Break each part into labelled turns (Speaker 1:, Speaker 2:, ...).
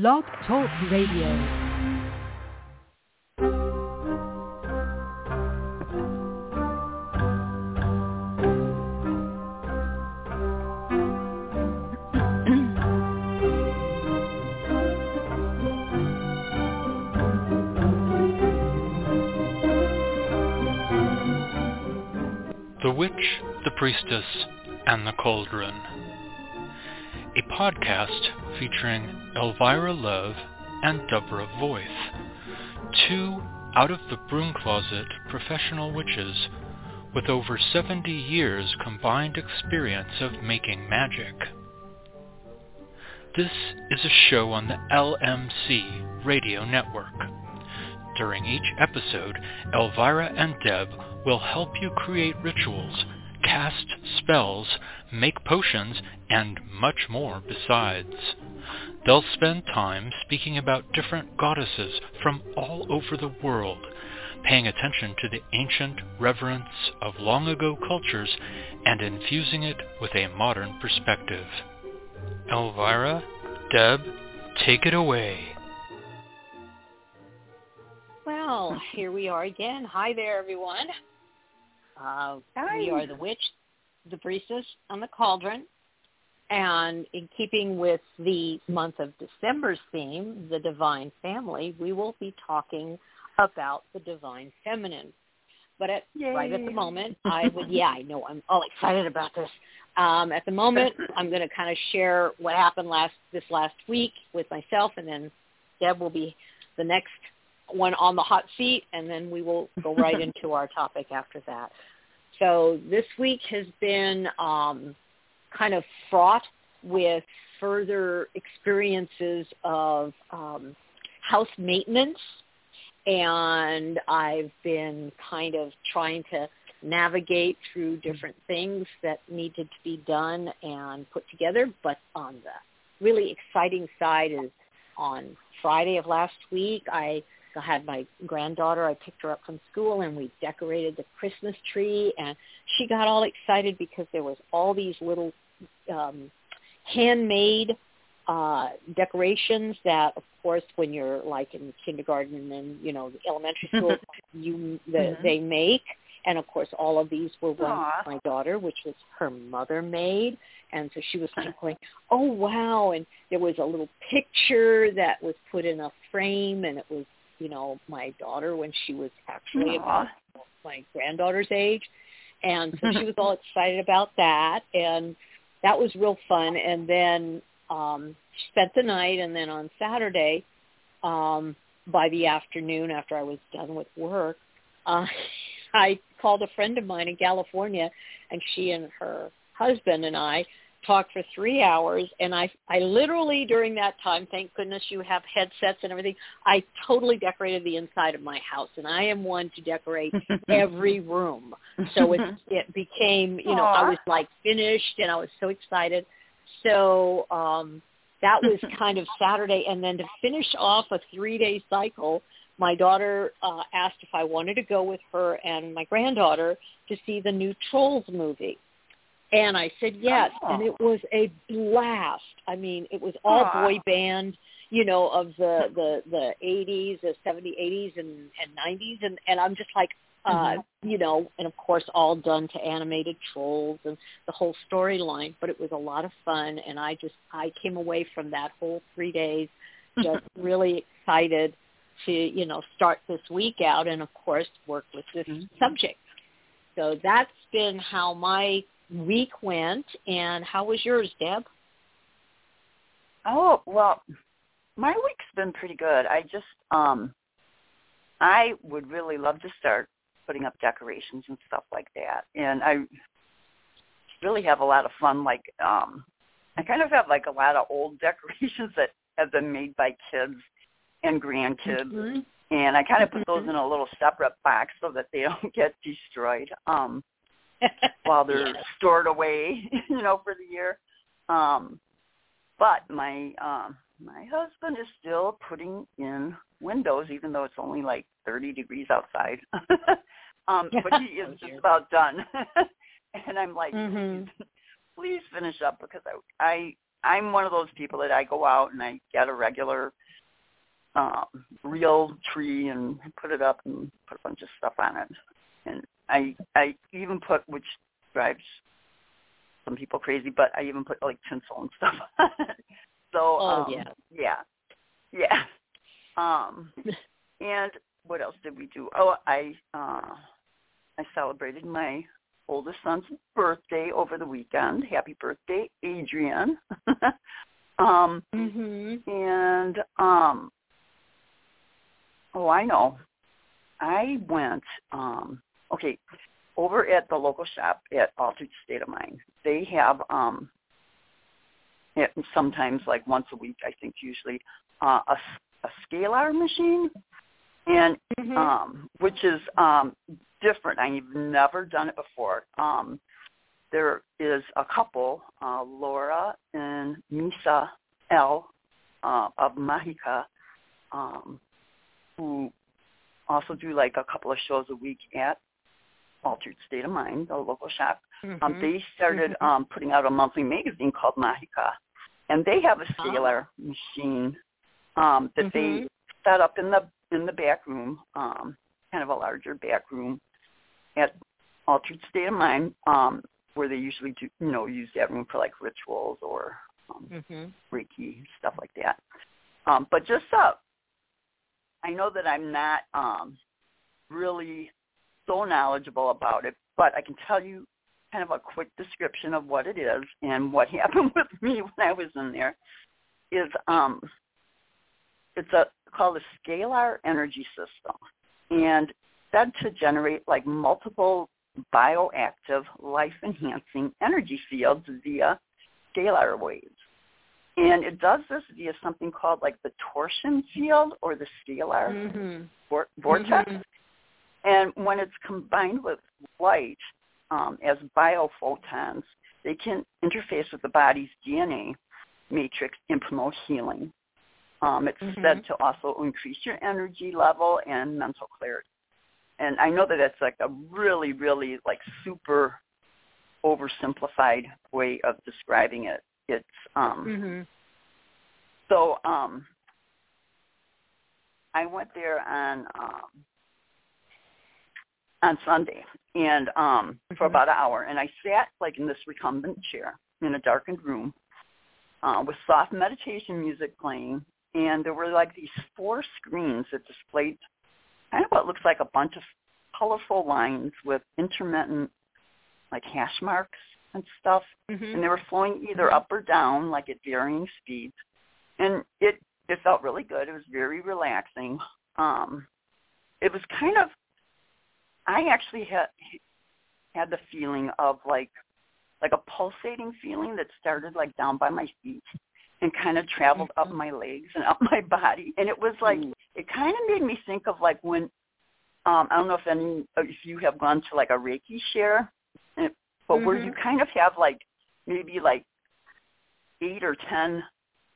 Speaker 1: Blog Talk Radio.
Speaker 2: The Witch, the Priestess, and the Cauldron. A podcast featuring Elvyra Love and Deborah Voith, two out of the broom closet professional witches with over 70 years combined experience of making magic. This is a show on the LMC radio network. During each episode, Elvyra and Deb will help you create rituals, cast spells, make potions, and much more besides. They'll spend time speaking about different goddesses from all over the world, paying attention to the ancient reverence of long ago cultures and infusing it with a modern perspective. Elvyra, Deb, take it away.
Speaker 3: Well, here we are again. Hi there, everyone. Uh,
Speaker 4: Hi.
Speaker 3: We are the witch, the priestess, and the cauldron. And in keeping with the month of December's theme, the divine family, we will be talking about the divine feminine. But at, right at the moment, I would, yeah, I know, I'm all excited about this. Um, at the moment, I'm going to kind of share what happened last this last week with myself, and then Deb will be the next one on the hot seat, and then we will go right into our topic after that. So this week has been um, kind of fraught with further experiences of um, house maintenance, and I've been kind of trying to navigate through different things that needed to be done and put together. But on the really exciting side is on Friday of last week, I I had my granddaughter. I picked her up from school, and we decorated the Christmas tree. And she got all excited because there was all these little um, handmade uh, decorations that, of course, when you're like in kindergarten and you know elementary school, you the,
Speaker 4: Mhm.
Speaker 3: they make. And of course, all of these were ones
Speaker 4: Aw.
Speaker 3: my daughter, which was her mother made. And so she was like going, "Oh wow!" And there was a little picture that was put in a frame, and it was you know, my daughter when she was actually about my granddaughter's age. And so she was all excited about that and that was real fun. And then um she spent the night and then on Saturday, um, by the afternoon after I was done with work, uh I called a friend of mine in California and she and her husband and I talked for three hours and I I literally during that time, thank goodness you have headsets and everything, I totally decorated the inside of my house and I am one to decorate every room. So it it became, you know, I was like finished and I was so excited. So um that was kind of Saturday and then to finish off a 3-day cycle, my daughter uh asked if I wanted to go with her and my granddaughter to see the new Trolls movie. And I said yes, and
Speaker 4: Oh.
Speaker 3: it was a blast. I mean, it was all
Speaker 4: Aw.
Speaker 3: boy band, you know, of the the the 80s, the 70s, 80s and and 90s and and I'm just like uh, you know, and of course all done to animated trolls and the whole storyline, but it was a lot of fun and I just I came away from that whole 3 days just really excited to, you know, start this week out and of course work with this
Speaker 4: Mhm.
Speaker 3: subject. So that's been how my week went and how was yours, Deb?
Speaker 4: Oh, well, my week's been pretty good. I just um I would really love to start putting up decorations and stuff like that. And I really have a lot of fun like um I kind of have like a lot of old decorations that have been made by kids and grandkids
Speaker 3: Mm-hmm.
Speaker 4: and I kind of put those in a little separate box so that they don't get destroyed. Um while they're
Speaker 3: Yes.
Speaker 4: stored away, you know, for the year. Um, but my um, my husband is still putting in windows, even though it's only like 30 degrees outside. um, but he is
Speaker 3: Oh,
Speaker 4: just about done. and I'm like,
Speaker 3: Mhm.
Speaker 4: please, please finish up because I I I'm one of those people that I go out and I get a regular um, real tree and put it up and put a bunch of stuff on it. And I I even put which drives some people crazy, but I even put like tinsel and stuff. So
Speaker 3: oh
Speaker 4: um,
Speaker 3: yeah,
Speaker 4: yeah, yeah. Um, and what else did we do? Oh, I uh, I celebrated my oldest son's birthday over the weekend. Happy birthday, Adrian. um,
Speaker 3: mhm.
Speaker 4: and um, oh, I know. I went. Um, okay, over at the local shop at Altered State of Mind. They have um, it, sometimes like once a week, I think usually uh, a a scalar machine, and
Speaker 3: Mhm.
Speaker 4: um, which is um, different. I've never done it before. Um, there is a couple, uh, Laura and Misa L uh, of Mahika, um, who also do like a couple of shows a week at Altered State of Mind, the local shop. Um,
Speaker 3: Mhm.
Speaker 4: they started
Speaker 3: Mhm.
Speaker 4: um, putting out a monthly magazine called Mahika, and they have a
Speaker 3: Ah.
Speaker 4: scalar machine um, that they
Speaker 3: Mhm.
Speaker 4: set up in the in the back room, um, kind of a larger back room at Altered State of Mind, um, where they usually do you know use that room for like rituals or um,
Speaker 3: Mhm.
Speaker 4: Reiki stuff like that. Um, but just uh, I know that I'm not um, really so knowledgeable about it, but I can tell you kind of a quick description of what it is and what happened with me when I was in there. Is um, it's a called a scalar energy system, and said to generate like multiple bioactive, life-enhancing energy fields via scalar waves. And it does this via something called like the torsion field or the scalar
Speaker 3: Mhm.
Speaker 4: vor- vortex.
Speaker 3: Mhm.
Speaker 4: And when it's combined with light um, as biophotons, they can interface with the body's DNA matrix and promote healing. Um, it's
Speaker 3: Mhm.
Speaker 4: said to also increase your energy level and mental clarity. And I know that it's like a really, really like super oversimplified way of describing it. It's um,
Speaker 3: Mhm.
Speaker 4: so um, I went there on um, on Sunday and um, for
Speaker 3: Mhm.
Speaker 4: about an hour, and I sat like in this recumbent chair in a darkened room uh, with soft meditation music playing, and there were like these four screens that displayed kind of what looks like a bunch of colorful lines with intermittent like hash marks and stuff
Speaker 3: Mhm.
Speaker 4: and they were flowing either
Speaker 3: Mhm.
Speaker 4: up or down, like at varying speeds. And it it felt really good. It was very relaxing. Um, it was kind of. I actually had had the feeling of like like a pulsating feeling that started like down by my feet and kind of traveled up
Speaker 3: Mhm.
Speaker 4: my legs and up my body. And it was like
Speaker 3: Ooh.
Speaker 4: it kind of made me think of like when um I don't know if any if you have gone to like a Reiki share, and- but where you
Speaker 3: Mhm.
Speaker 4: kind of have like maybe like eight or ten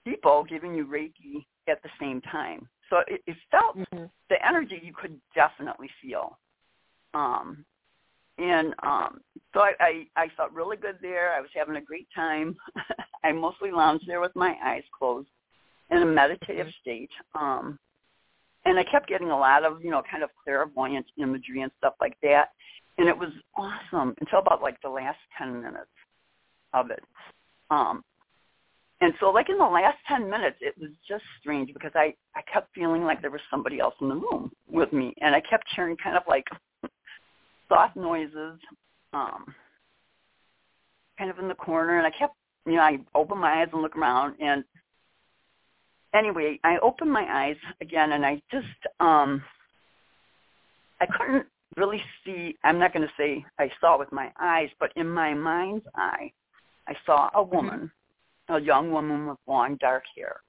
Speaker 4: people giving you Reiki at the same time. So it, it felt
Speaker 3: Mhm.
Speaker 4: the energy you could definitely feel. Um and um so I, I, I felt really good there. I was having a great time. I mostly lounged there with my eyes closed in a meditative
Speaker 3: Mhm.
Speaker 4: state. Um and I kept getting a lot of, you know, kind of clairvoyant imagery and stuff like that. And it was awesome until about like the last ten minutes of it. Um and so like in the last ten minutes it was just strange because I, I kept feeling like there was somebody else in the room with me and I kept hearing kind of like soft noises, um kind of in the corner and I kept you know, I opened my eyes and look around and anyway, I opened my eyes again and I just um I couldn't really see I'm not gonna say I saw with my eyes, but in my mind's eye I saw a woman, a young woman with long dark hair.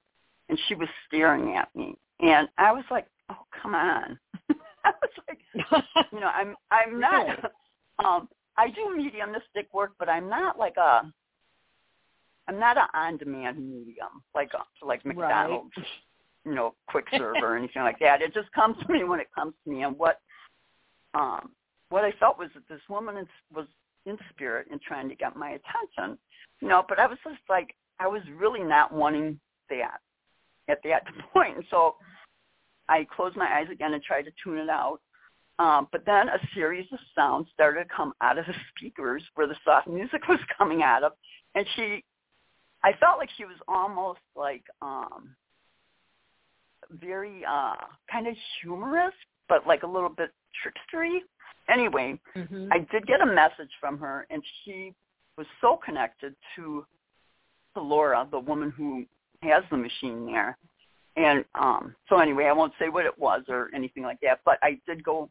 Speaker 4: And she was staring at me. And I was like, Oh, come on. I was like you know, I'm I'm not um I do mediumistic work, but I'm not like a I'm not an on-demand medium like a, like
Speaker 3: Right.
Speaker 4: McDonald's, you know, quick serve or anything like that. It just comes to me when it comes to me. And what um what I felt was that this woman is, was in spirit and trying to get my attention, you know. But I was just like, I was really not wanting that at that point. And so I closed my eyes again and tried to tune it out. Um, but then a series of sounds started to come out of the speakers where the soft music was coming out of, and she, I felt like she was almost like um, very uh, kind of humorous, but like a little bit trickstery. Anyway,
Speaker 3: mm-hmm.
Speaker 4: I did get a message from her, and she was so connected to to Laura, the woman who has the machine there. And um so anyway, I won't say what it was or anything like that, but I did go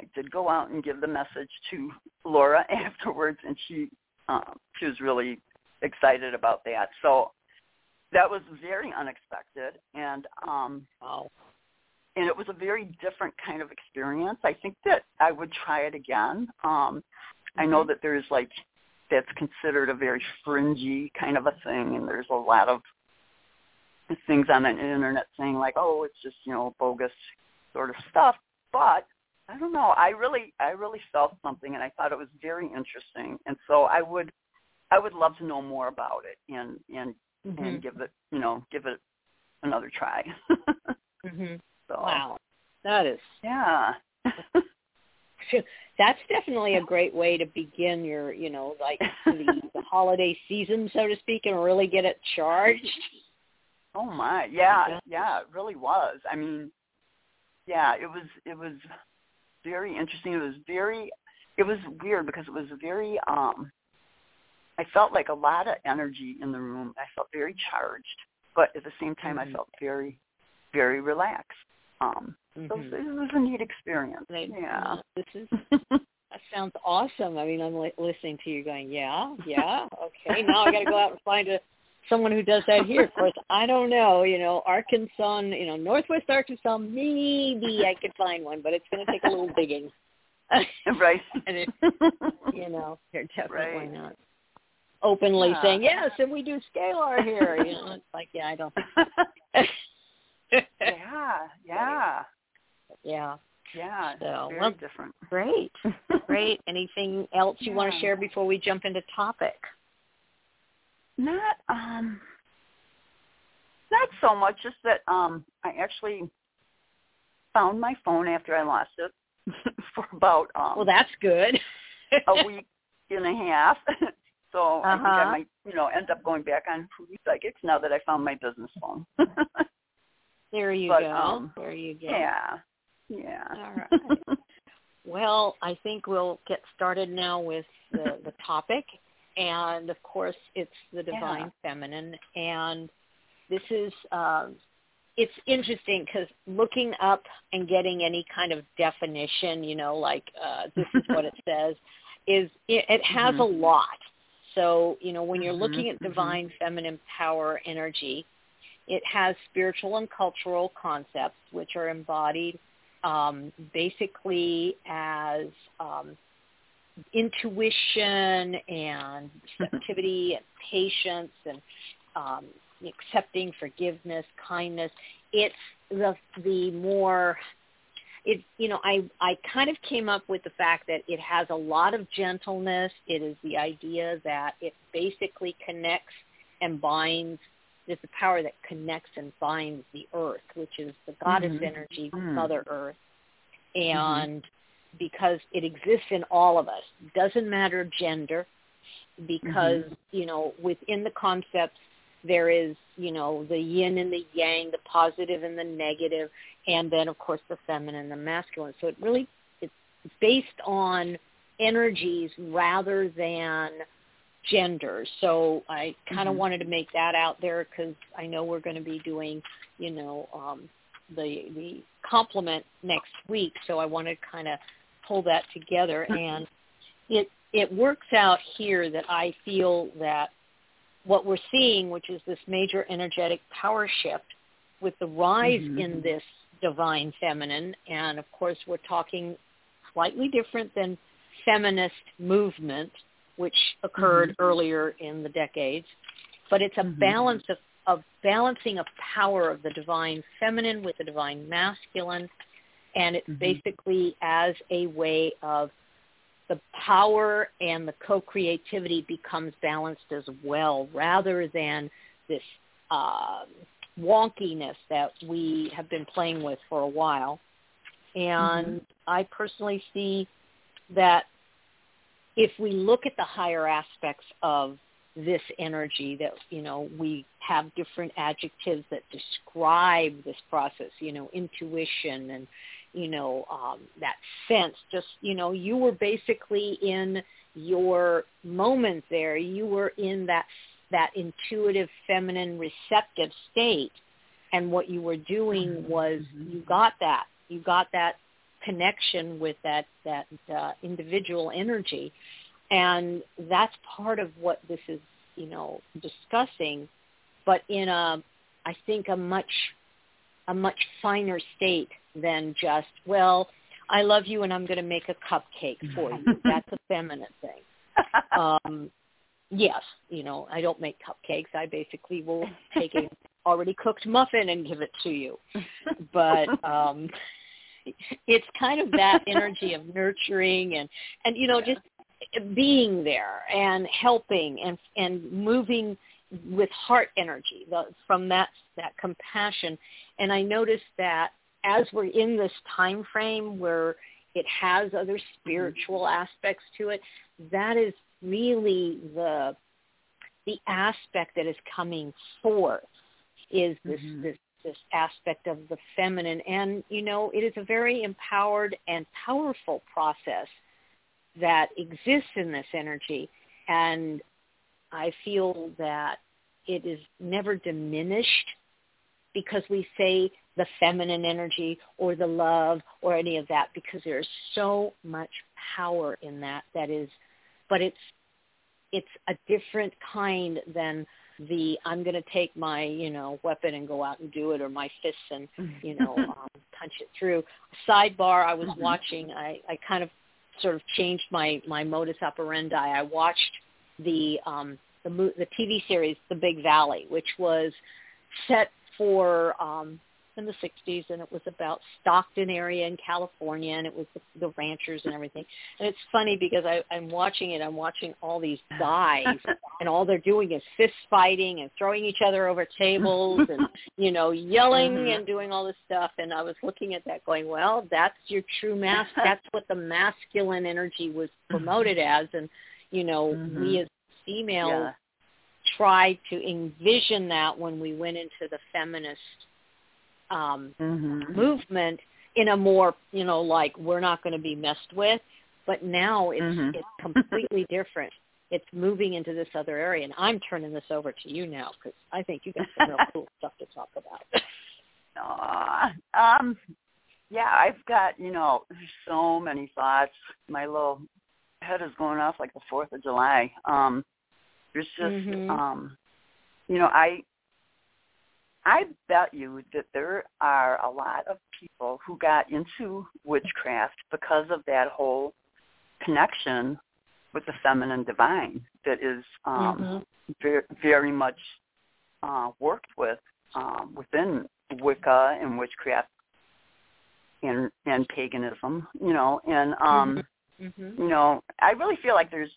Speaker 4: I did go out and give the message to Laura afterwards and she um she was really excited about that. So that was very unexpected and um
Speaker 3: wow.
Speaker 4: and it was a very different kind of experience. I think that I would try it again. Um I know
Speaker 3: Mm-hmm.
Speaker 4: that there's like that's considered a very fringy kind of a thing and there's a lot of things on the internet saying like, oh, it's just, you know, bogus sort of stuff. But I don't know. I really I really felt something and I thought it was very interesting. And so I would I would love to know more about it and and
Speaker 3: Mm-hmm.
Speaker 4: and give it, you know, give it another try.
Speaker 3: hmm
Speaker 4: so
Speaker 3: Wow, that is
Speaker 4: Yeah.
Speaker 3: that's definitely a great way to begin your, you know, like the, the holiday season, so to speak, and really get it charged.
Speaker 4: Oh my, yeah,
Speaker 3: Yeah.
Speaker 4: yeah, it really was. I mean, yeah, it was it was very interesting. It was very it was weird because it was very um I felt like a lot of energy in the room. I felt very charged, but at the same time
Speaker 3: Mhm.
Speaker 4: I felt very very relaxed. Um so it was- a neat experience.
Speaker 3: They-
Speaker 4: yeah.
Speaker 3: This is that sounds awesome. I mean, I'm li- listening to you going, yeah, yeah, okay. Now I got to go out and find a someone who does that here. Of course, I don't know. You know, Arkansas, you know, Northwest Arkansas. Maybe I could find one, but it's going to take a little digging.
Speaker 4: right.
Speaker 3: and it, you know, they're definitely
Speaker 4: Right.
Speaker 3: not openly
Speaker 4: Yeah.
Speaker 3: saying yes, and we do scalar here. You know, it's like, yeah, I don't.
Speaker 4: yeah, yeah.
Speaker 3: yeah.
Speaker 4: Yeah.
Speaker 3: So,
Speaker 4: very
Speaker 3: well,
Speaker 4: different.
Speaker 3: Great. Great. Anything else you want to share before we jump into topic?
Speaker 4: Not um not so much, just that um I actually found my phone after I lost it for about um
Speaker 3: Well, that's good.
Speaker 4: a week and a half. so I think I
Speaker 3: Uh-huh.
Speaker 4: might, you know, end up going back on Foodie Psychics now that I found my business phone.
Speaker 3: there you
Speaker 4: but,
Speaker 3: go.
Speaker 4: um,
Speaker 3: there you go.
Speaker 4: yeah. Yeah.
Speaker 3: All right. Well, I think we'll get started now with the, the topic. And of course, it's the divine feminine. And this is, um, it's interesting because looking up and getting any kind of definition, you know, like uh, this is what it says, is it, it has
Speaker 4: Mhm.
Speaker 3: a lot. So, you know, when you're
Speaker 4: Mhm,
Speaker 3: looking at
Speaker 4: mhm.
Speaker 3: divine feminine power energy, it has spiritual and cultural concepts which are embodied um, basically as um, intuition and receptivity and patience and um, accepting forgiveness, kindness. It's the the more it you know I I kind of came up with the fact that it has a lot of gentleness. It is the idea that it basically connects and binds. It's the power that connects and binds the earth, which is the goddess
Speaker 4: Mhm.
Speaker 3: energy,
Speaker 4: Mm.
Speaker 3: Mother Earth, and because it exists in all of us, doesn't matter gender, because you know within the concepts there is you know the yin and the yang, the positive and the negative, and then of course the feminine and the masculine. So it really it's based on energies rather than gender. So I kind of
Speaker 4: Mhm.
Speaker 3: wanted to make that out there because I know we're going to be doing you know um, the the complement next week. So I wanted to kind of pull that together and it it works out here that I feel that what we're seeing, which is this major energetic power shift with the rise
Speaker 4: Mhm.
Speaker 3: in this divine feminine, and of course we're talking slightly different than feminist movement, which occurred
Speaker 4: Mhm.
Speaker 3: earlier in the decades, but it's a
Speaker 4: Mhm.
Speaker 3: balance of, of balancing a power of the divine feminine with the divine masculine, and it's
Speaker 4: Mhm.
Speaker 3: basically as a way of the power and the co-creativity becomes balanced as well, rather than this uh, wonkiness that we have been playing with for a while. And mm-hmm. I personally see that if we look at the higher aspects of this energy that you know we have different adjectives that describe this process you know intuition and you know um that sense. Just you know you were basically in your moment there. You were in that that intuitive feminine receptive state. And what you were doing mm-hmm. was mm-hmm. you got that. You got that connection with that that uh, individual energy. And that's part of what this is you know discussing. But in a i think a much a much finer state than just well i love you and i'm going to make a cupcake for you. That's a feminine thing. Um yes you know i don't make cupcakes. I basically will take a already cooked muffin and give it to you. But um it's kind of that energy of nurturing and and you know just being there and helping and and moving with heart energy the, from that that compassion and i noticed that as we're in this time frame where it has other spiritual aspects to it that is really the the aspect that is coming forth is this mm-hmm. this this aspect of the feminine. And you know it is a very empowered and powerful process that exists in this energy. And I feel that it is never diminished because we say the feminine energy or the love or any of that because there's so much power in that that is but it's it's a different kind than the I'm going to take my you know weapon and go out and do it or my fists and you know um, punch it through. Sidebar: I was mm-hmm. watching. I I kind of sort of changed my my modus operandi. I watched the um, the the TV series The Big Valley, which was set for um, in the 60s, and it was about Stockton area in California, and it was the, the ranchers and everything. And it's funny because I, I'm watching it. I'm watching all these guys, and all they're doing is fist fighting and throwing each other over tables, and you know, yelling mm-hmm. and doing all this stuff. And I was looking at that, going, "Well, that's your true mask. That's what the masculine energy was promoted as." And you know, mm-hmm. we as females. Yeah tried to envision that when we went into the feminist um, mm-hmm. movement in a more, you know, like we're not going to be messed with. But now it's mm-hmm. it's completely different. It's moving into this other area, and I'm turning this over to you now because I think you got some real cool stuff to talk about.
Speaker 4: uh, um, yeah, I've got you know so many thoughts. My little head is going off like the Fourth of July. Um, there's just mm-hmm. um, you know I I bet you that there are a lot of people who got into witchcraft because of that whole connection with the feminine divine that is um, mm-hmm. very, very much uh, worked with um, within Wicca and witchcraft and and paganism, you know, and um, mm-hmm. you know, I really feel like there's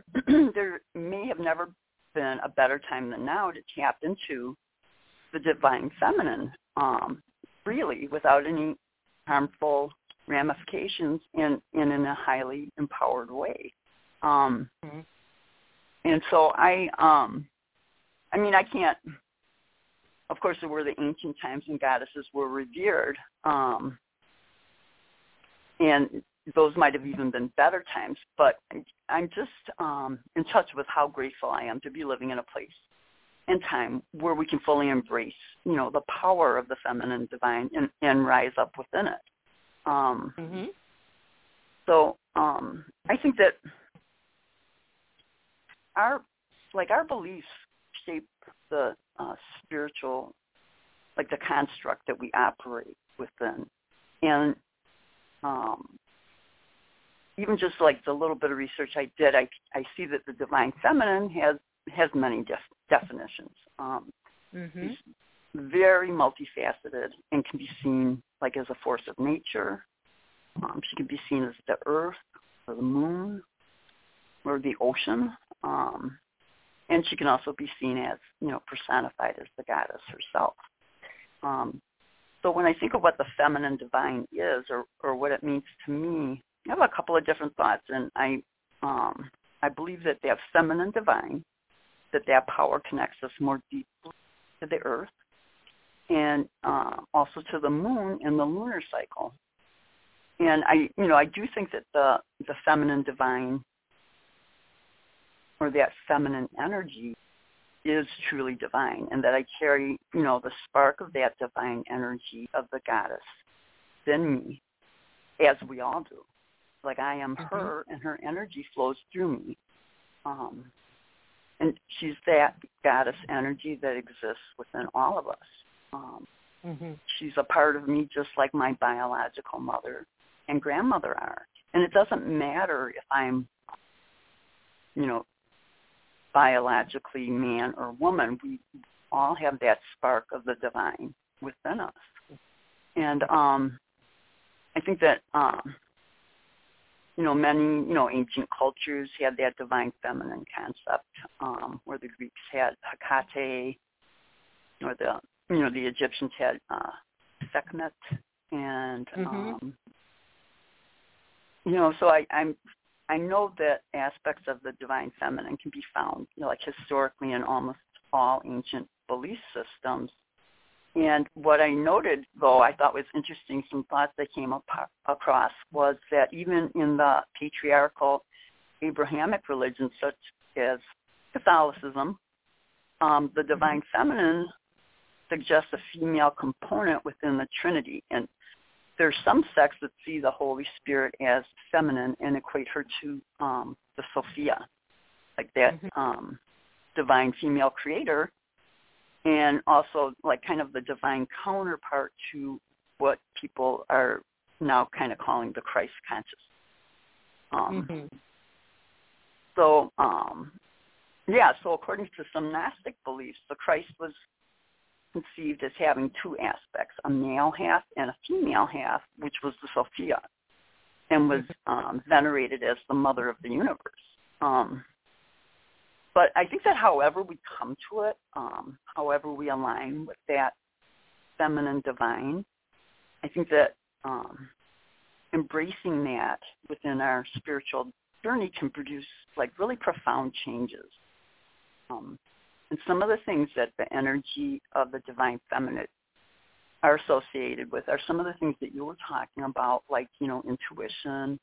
Speaker 4: there may have never been a better time than now to tap into the divine feminine um, freely without any harmful ramifications and, and in a highly empowered way. Um, mm-hmm. And so I, um, I mean, I can't. Of course, there were the ancient times when goddesses were revered, um, and those might have even been better times. But I'm just um, in touch with how grateful I am to be living in a place and time where we can fully embrace, you know, the power of the feminine divine and, and rise up within it. Um, mm-hmm. So um, I think that our like our beliefs shape the uh, spiritual, like the construct that we operate within, and um, even just like the little bit of research I did, I I see that the divine feminine has has many def- definitions. Um, mm-hmm. very multifaceted and can be seen like as a force of nature. Um, she can be seen as the earth or the moon or the ocean. Um, and she can also be seen as, you know, personified as the goddess herself. Um, so when I think of what the feminine divine is or, or what it means to me, I have a couple of different thoughts, and I um, I believe that that feminine divine, that that power connects us more deeply to the earth, and uh, also to the moon and the lunar cycle. And I, you know, I do think that the the feminine divine or that feminine energy is truly divine and that I carry, you know, the spark of that divine energy of the goddess in me, as we all do. Like I am mm-hmm. her and her energy flows through me. Um, and she's that goddess energy that exists within all of us. Um, mm-hmm. She's a part of me just like my biological mother and grandmother are. And it doesn't matter if I'm, you know, biologically man or woman, we all have that spark of the divine within us. And um, I think that um, you know many you know ancient cultures had that divine feminine concept, um, where the Greeks had Hecate, or the you know the Egyptians had uh, Sekhmet, and mm-hmm. um, you know so I, I'm I know that aspects of the divine feminine can be found, you know, like historically in almost all ancient belief systems. And what I noted, though, I thought was interesting, some thoughts that came up, across was that even in the patriarchal Abrahamic religions, such as Catholicism, um, the divine mm-hmm. feminine suggests a female component within the Trinity. And there's some sects that see the Holy Spirit as feminine and equate her to um, the Sophia, like that mm-hmm. um, divine female creator, and also like kind of the divine counterpart to what people are now kind of calling the Christ conscious. Um, mm-hmm. So, um, yeah, so according to some Gnostic beliefs, the Christ was conceived as having two aspects, a male half and a female half, which was the Sophia, and was mm-hmm. um, venerated as the mother of the universe. Um, but I think that however we come to it, um, however we align with that feminine divine, I think that um, embracing that within our spiritual journey can produce like really profound changes. Um, and some of the things that the energy of the divine feminine are associated with are some of the things that you were talking about, like, you know, intuition,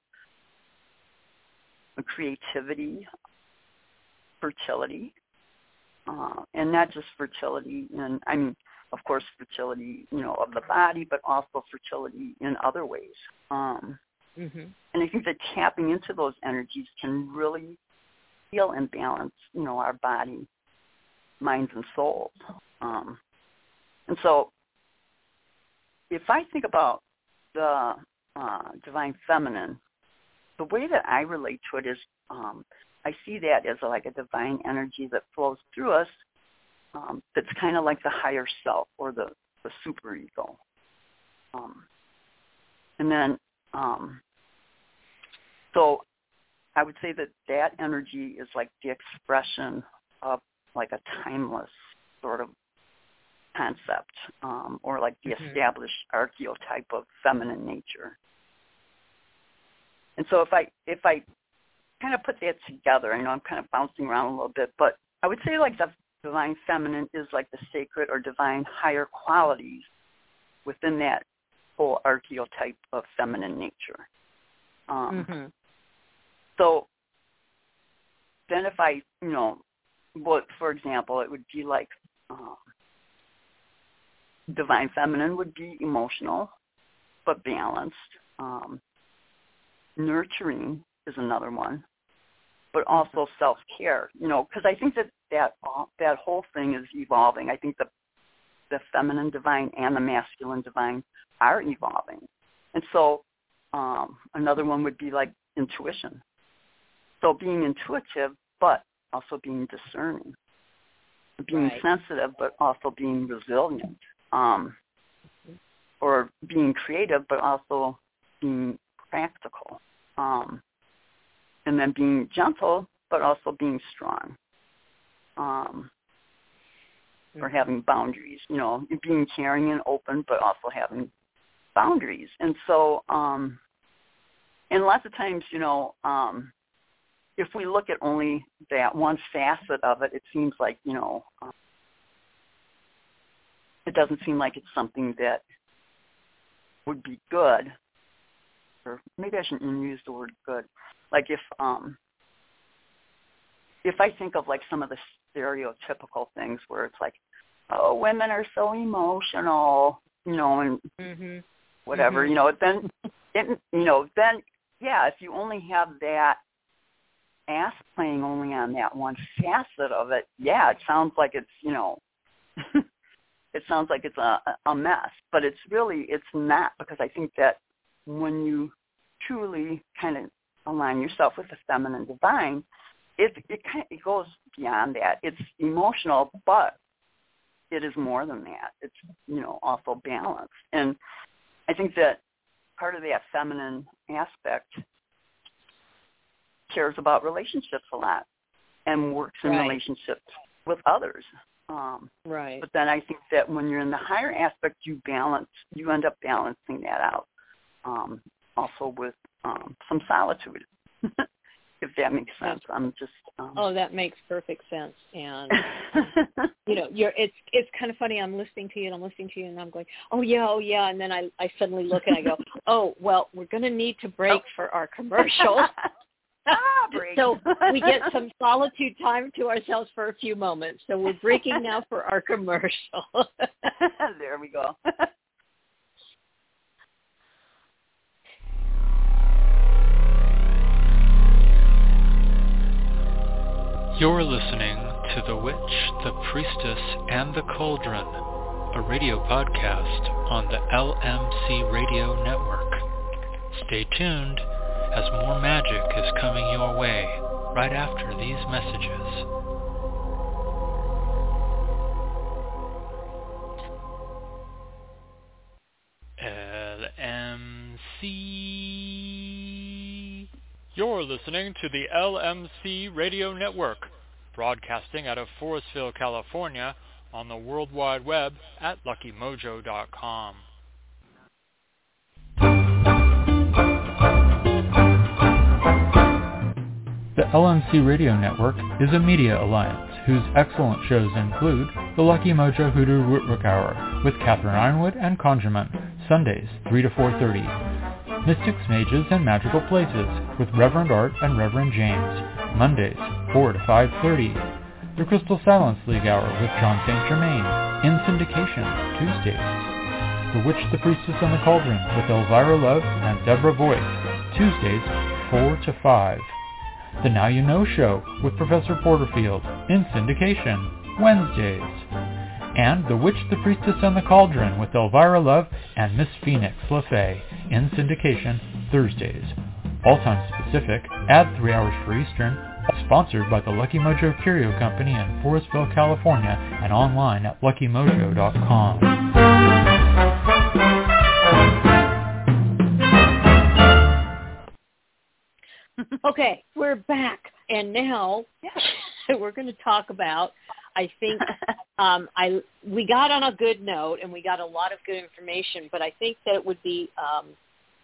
Speaker 4: creativity, fertility, uh, and not just fertility and I mean, of course, fertility, you know, of the body, but also fertility in other ways. Um, mm-hmm. And I think that tapping into those energies can really heal and balance, you know, our body minds and souls. Um, and so if I think about the uh, divine feminine, the way that I relate to it is um, I see that as a, like a divine energy that flows through us um, that's kind of like the higher self or the, the super ego. Um, and then, um, so I would say that that energy is like the expression of like a timeless sort of concept um, or like the mm-hmm. established archetype of feminine nature. And so if I if I kind of put that together, I know I'm kind of bouncing around a little bit, but I would say like the divine feminine is like the sacred or divine higher qualities within that whole archetype of feminine nature. Um, mm-hmm. So then if I, you know, what, for example, it would be like um, divine feminine would be emotional, but balanced. Um, nurturing is another one, but also self care. You know, because I think that that that whole thing is evolving. I think the the feminine divine and the masculine divine are evolving, and so um, another one would be like intuition. So being intuitive, but also being discerning, being right. sensitive, but also being resilient, um, or being creative, but also being practical. Um, and then being gentle, but also being strong. Um, or
Speaker 3: Mm-hmm.
Speaker 4: having boundaries, you know, being caring and open, but also having boundaries. And so, um, and lots of times, you know, um, if we look at only that one facet of it, it seems like, you know, um, it doesn't seem like it's something that would be good. Or maybe I shouldn't even use the word good. Like if um if I think of like some of the stereotypical things where it's like, oh, women are so emotional, you know, and
Speaker 3: Mhm.
Speaker 4: whatever,
Speaker 3: Mhm.
Speaker 4: you know, then it, you know, then yeah, if you only have that ass playing only on that one facet of it, yeah, it sounds like it's, you know, it sounds like it's a a mess, but it's really it's not because I think that when you truly kind of align yourself with the feminine divine, it it kind it goes beyond that. It's emotional, but it is more than that. It's you know also balanced, and I think that part of that feminine aspect cares about relationships a lot and works in
Speaker 3: Right.
Speaker 4: relationships with others. Um,
Speaker 3: Right.
Speaker 4: but then I think that when you're in the higher aspect, you balance, you end up balancing that out. Um, also with um, some solitude, if that makes sense. I'm just. Um,
Speaker 3: Oh, that makes perfect sense. And you know, you're it's it's kind of funny. I'm listening to you and I'm listening to you and I'm going, oh yeah, oh yeah, and then I I suddenly look and I go, oh well, we're going to need to break for our commercial.
Speaker 4: ah,
Speaker 3: so we get some solitude time to ourselves for a few moments. So we're breaking now for our commercial.
Speaker 4: there we go.
Speaker 2: You're listening to The Witch, the Priestess, and the Cauldron, a radio podcast on the LMC Radio Network. Stay tuned as more magic is coming your way right after these messages. You're listening to the LMC Radio Network, broadcasting out of Forestville, California, on the World Wide Web at luckymojo.com. The LMC Radio Network is a media alliance whose excellent shows include The Lucky Mojo Hoodoo Rootwork Hour with Catherine Yronwode and Conjurman, Sundays 3 to 4.30. Mystics, Mages, and Magical Places with Reverend Art and Reverend James, Mondays 4 to 5.30. The Crystal Silence League Hour with John St. Germain, in syndication, Tuesdays. The Witch, the Priestess, and the Cauldron with Elvyra Love and Deborah Voith, Tuesdays 4 to 5. The Now You Know Show with Professor Porterfield in syndication Wednesdays. And The Witch, the Priestess, and the Cauldron with Elvyra Love and Miss Phoenix LeFae in syndication Thursdays. All times Pacific, add 3 hours for Eastern, sponsored by the Lucky Mojo Curio Company in Forestville, California, and online at luckymojo.com.
Speaker 3: okay, we're back, and now we're going to talk about. I think um, I we got on a good note, and we got a lot of good information. But I think that it would be um,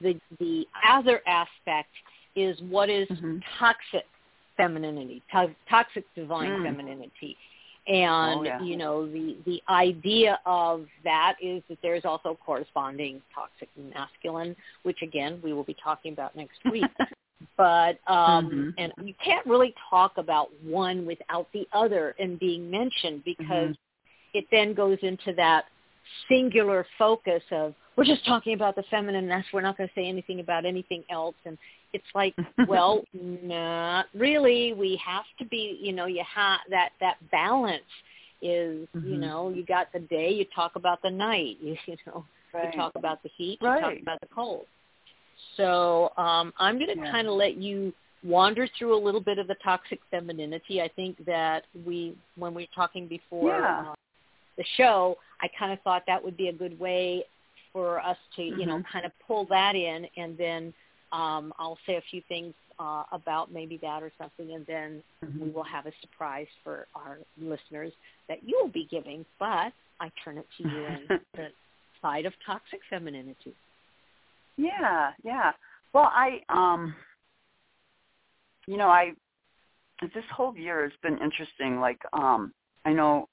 Speaker 3: the the other aspect is what is
Speaker 4: Mhm.
Speaker 3: toxic femininity, to- toxic divine
Speaker 4: Mm.
Speaker 3: femininity. And
Speaker 4: Oh, yeah.
Speaker 3: you know the the idea of that is that there's also corresponding toxic masculine, which again we will be talking about next week. but um
Speaker 4: Mhm.
Speaker 3: and you can't really talk about one without the other and being mentioned because it then goes into that singular focus of we're just talking about the feminine that's we're not going to say anything about anything else and it's like well not really we have to be you know you have that that balance is you
Speaker 4: Mhm.
Speaker 3: know you got the day you talk about the night you, you know
Speaker 4: Right.
Speaker 3: you talk about the heat you talk about the cold so um, I'm going to
Speaker 4: Yeah.
Speaker 3: kind of let you wander through a little bit of the toxic femininity. I think that we, when we were talking before
Speaker 4: Yeah.
Speaker 3: uh, the show, I kind of thought that would be a good way for us to, you know,
Speaker 4: Mhm.
Speaker 3: kind of pull that in, and then um, I'll say a few things uh, about maybe that or something, and then
Speaker 4: Mhm.
Speaker 3: we will have a surprise for our listeners that you will be giving. But I turn it to you and the side of toxic femininity.
Speaker 4: Yeah, yeah. Well, I um you know, I this whole year has been interesting. Like um I know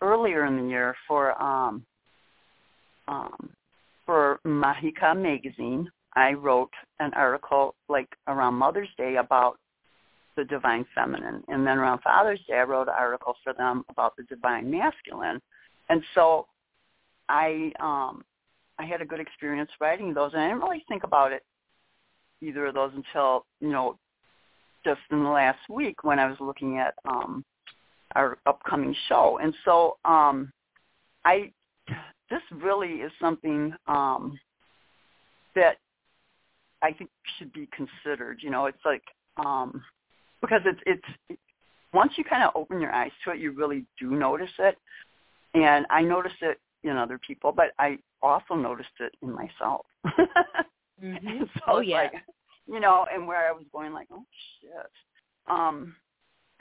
Speaker 4: earlier in the year for um um for Mahika magazine, I wrote an article like around Mother's Day about the divine feminine. And then around Father's Day I wrote an article for them about the divine masculine. And so I um I had a good experience writing those, and I didn't really think about it either of those until you know just in the last week when I was looking at um, our upcoming show. And so um, I this really is something um, that I think should be considered. You know, it's like um, because it's it's once you kind of open your eyes to it, you really do notice it. And I noticed it in other people, but I also noticed it in myself.
Speaker 3: Mm-hmm.
Speaker 4: so
Speaker 3: oh yeah.
Speaker 4: like, you know, and where I was going like, oh shit. Um,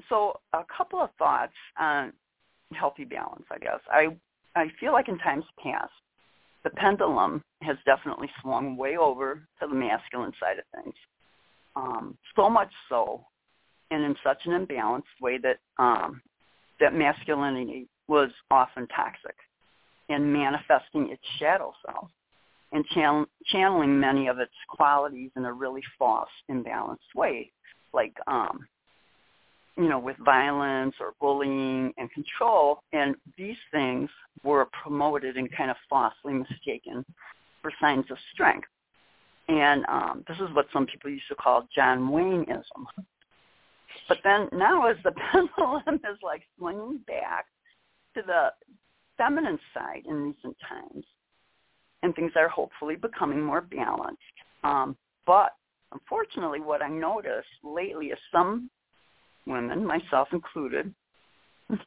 Speaker 4: so a couple of thoughts on healthy balance, I guess. I I feel like in times past, the pendulum has definitely swung way over to the masculine side of things. Um, so much so, and in such an imbalanced way that um, that masculinity was often toxic and manifesting its shadow self and channel, channeling many of its qualities in a really false, imbalanced way, like um, you know, with violence or bullying and control. And these things were promoted and kind of falsely mistaken for signs of strength. And um, this is what some people used to call John Wayneism. But then now as the pendulum is like swinging back to the feminine side in recent times, and things are hopefully becoming more balanced. Um, but unfortunately, what I noticed lately is some women, myself included,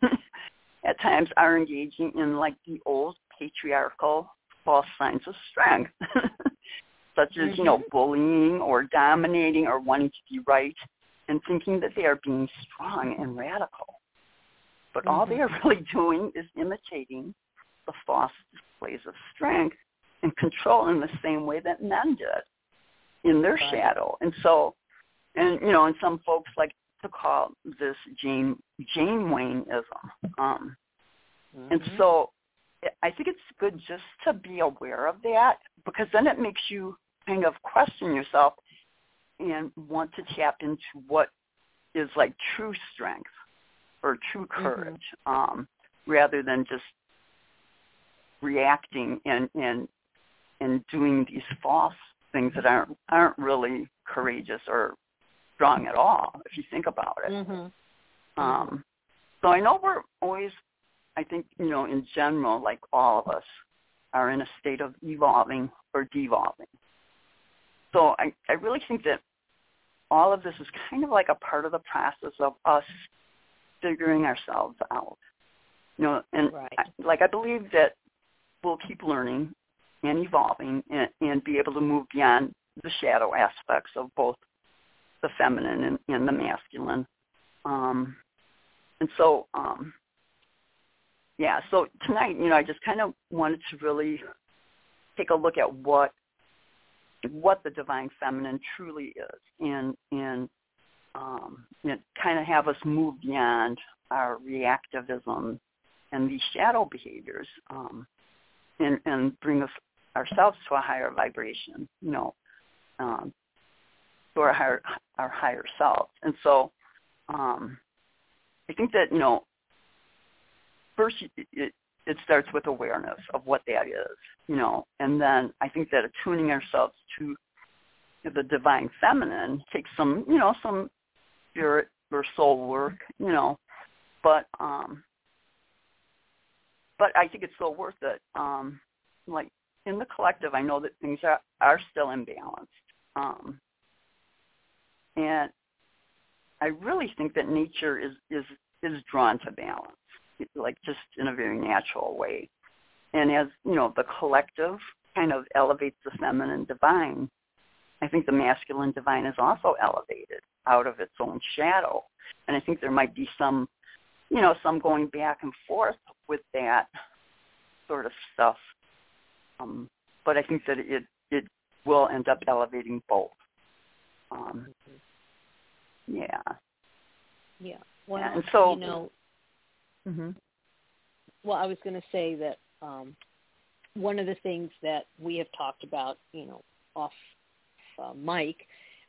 Speaker 4: at times are engaging in like the old patriarchal false signs of strength, such as, you know, bullying or dominating or wanting to be right and thinking that they are being strong and radical. But all they are really doing is imitating the false displays of strength and control in the same way that men did in their
Speaker 3: Right.
Speaker 4: shadow. And so, and you know, and some folks like to call this Jane Jane Wayneism. Um, And
Speaker 3: Mhm.
Speaker 4: so, I think it's good just to be aware of that because then it makes you kind of question yourself and want to tap into what is like true strength or true courage, um, rather than just reacting and and and doing these false things that aren't aren't really courageous or strong at all if you think about it.
Speaker 3: Mhm.
Speaker 4: Um, so I know we're always, I think, you know, in general, like all of us, are in a state of evolving or devolving. So I, I really think that all of this is kind of like a part of the process of us figuring ourselves out. You know, and
Speaker 3: Right.
Speaker 4: I, like I believe that we'll keep learning and evolving and, and be able to move beyond the shadow aspects of both the feminine and, and the masculine. Um, and so, um, yeah, so tonight, you know, I just kind of wanted to really take a look at what what the divine feminine truly is, and and um, and kind of have us move beyond our reactivism and these shadow behaviors, um, and and bring us ourselves to a higher vibration, you know, um, to our higher our higher self. And so, um, I think that you know, first it, it it starts with awareness of what that is, you know, and then I think that attuning ourselves to the divine feminine takes some, you know, some spirit or soul work, you know, but um, but I think it's so worth it. Um, like in the collective, I know that things are are still imbalanced, um, and I really think that nature is is is drawn to balance, like just in a very natural way. And as you know, the collective kind of elevates the feminine divine. I think the masculine divine is also elevated out of its own shadow. And I think there might be some, you know, some going back and forth with that sort of stuff. Um, but I think that it it will end up elevating both. Um, yeah.
Speaker 3: Yeah. Well,
Speaker 4: and so
Speaker 3: you know.
Speaker 4: Mm-hmm.
Speaker 3: Well, I was going to say that um, one of the things that we have talked about, you know, off uh, mic,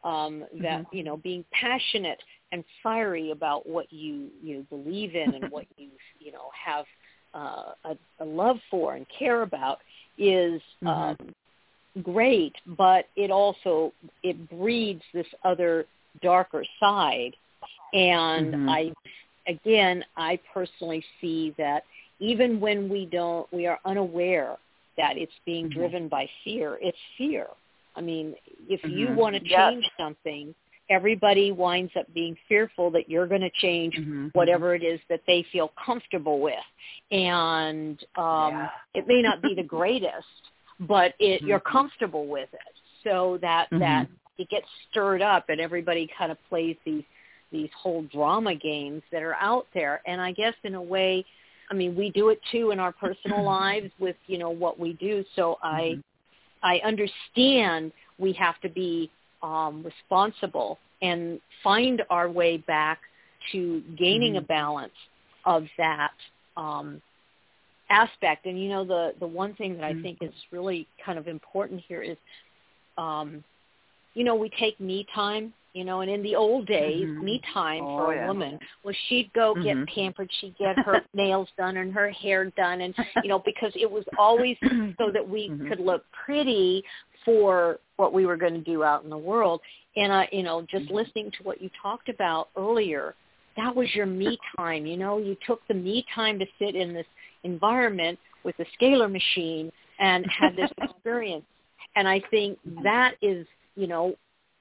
Speaker 3: um, that
Speaker 4: mm-hmm.
Speaker 3: you know, being passionate and fiery about what you you believe in and what you you know have uh, a, a love for and care about is
Speaker 4: mm-hmm.
Speaker 3: um, great, but it also it breeds this other darker side, and
Speaker 4: mm-hmm.
Speaker 3: I again I personally see that even when we don't we are unaware that it's being
Speaker 4: mm-hmm.
Speaker 3: driven by fear, it's fear. I mean, if
Speaker 4: mm-hmm.
Speaker 3: you want to change yes. something, everybody winds up being fearful that you're going to change
Speaker 4: mm-hmm.
Speaker 3: whatever it is that they feel comfortable with. And um
Speaker 4: yeah.
Speaker 3: it may not be the greatest, but it
Speaker 4: Mm-hmm.
Speaker 3: you're comfortable with it. So that that it gets stirred up and everybody kind of plays these these whole drama games that are out there. And I guess in a way, I mean, we do it too in our personal lives with, you know, what we do. So I I understand we have to be um, responsible and find our way back to gaining
Speaker 4: mm-hmm.
Speaker 3: a balance of that um, aspect. And you know, the the one thing that I
Speaker 4: mm-hmm.
Speaker 3: think is really kind of important here is, um, you know, we take me time. You know, and in the old days,
Speaker 4: mm-hmm.
Speaker 3: me time
Speaker 4: oh,
Speaker 3: for a
Speaker 4: yeah.
Speaker 3: woman was she'd go get
Speaker 4: Mhm.
Speaker 3: pampered, she'd get her nails done and her hair done, and you know, because it was always so that we
Speaker 4: Mhm.
Speaker 3: could look pretty for what we were going to do out in the world. And I, you know, just
Speaker 4: Mhm.
Speaker 3: listening to what you talked about earlier, that was your me time. You know, you took the me time to sit in this environment with the scalar machine and had this experience. And I think that is, you know,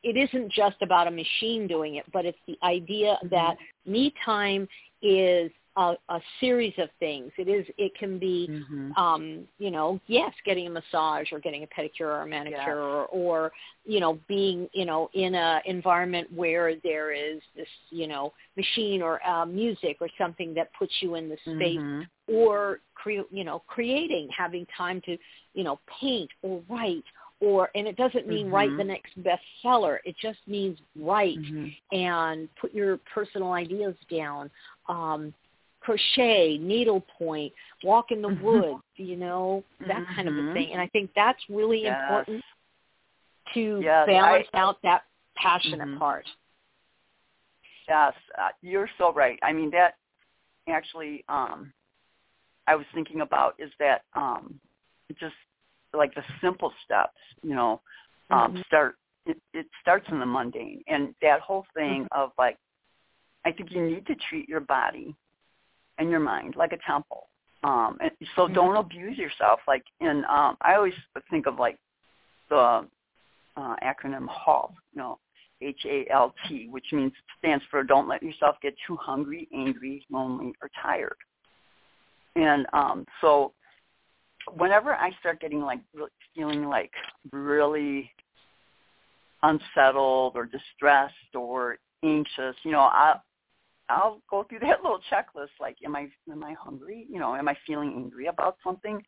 Speaker 3: it isn't just about a machine doing it, but it's the idea that me time is a, a series of things. It is. It can be,
Speaker 4: Mhm.
Speaker 3: um, you know, yes, getting a massage or getting a pedicure or a manicure,
Speaker 4: Yes.
Speaker 3: or, or you know, being, you know, in a environment where there is this, you know, machine or uh, music or something that puts you in the space,
Speaker 4: Mhm.
Speaker 3: or cre- you know, creating, having time to, you know, paint or write. Or, and it doesn't mean write
Speaker 4: Mhm.
Speaker 3: the next bestseller. It just means write
Speaker 4: Mhm.
Speaker 3: and put your personal ideas down. Um, crochet, needlepoint, walk in the
Speaker 4: Mhm.
Speaker 3: woods, you know, that kind of a
Speaker 4: Mhm.
Speaker 3: thing. And I think that's really
Speaker 4: Yes.
Speaker 3: important to
Speaker 4: Yes,
Speaker 3: balance
Speaker 4: I-
Speaker 3: out that passionate
Speaker 4: Mhm.
Speaker 3: part.
Speaker 4: Yes, uh, you're so right. I mean that actually um I was thinking about is that um just like the simple steps, you know, um
Speaker 3: Mhm.
Speaker 4: start it, it starts in the mundane and that whole thing of like I think you need to treat your body and your mind like a temple. Um and so
Speaker 3: Mhm.
Speaker 4: don't abuse yourself like and um I always think of like the uh acronym HALT, you know, H A L T, which means stands for don't let yourself get too hungry, angry, lonely, or tired. And um, so whenever I start getting like feeling like really unsettled or distressed or anxious, you know, I I'll go through that little checklist like am I am I hungry? You know, am I feeling angry about something?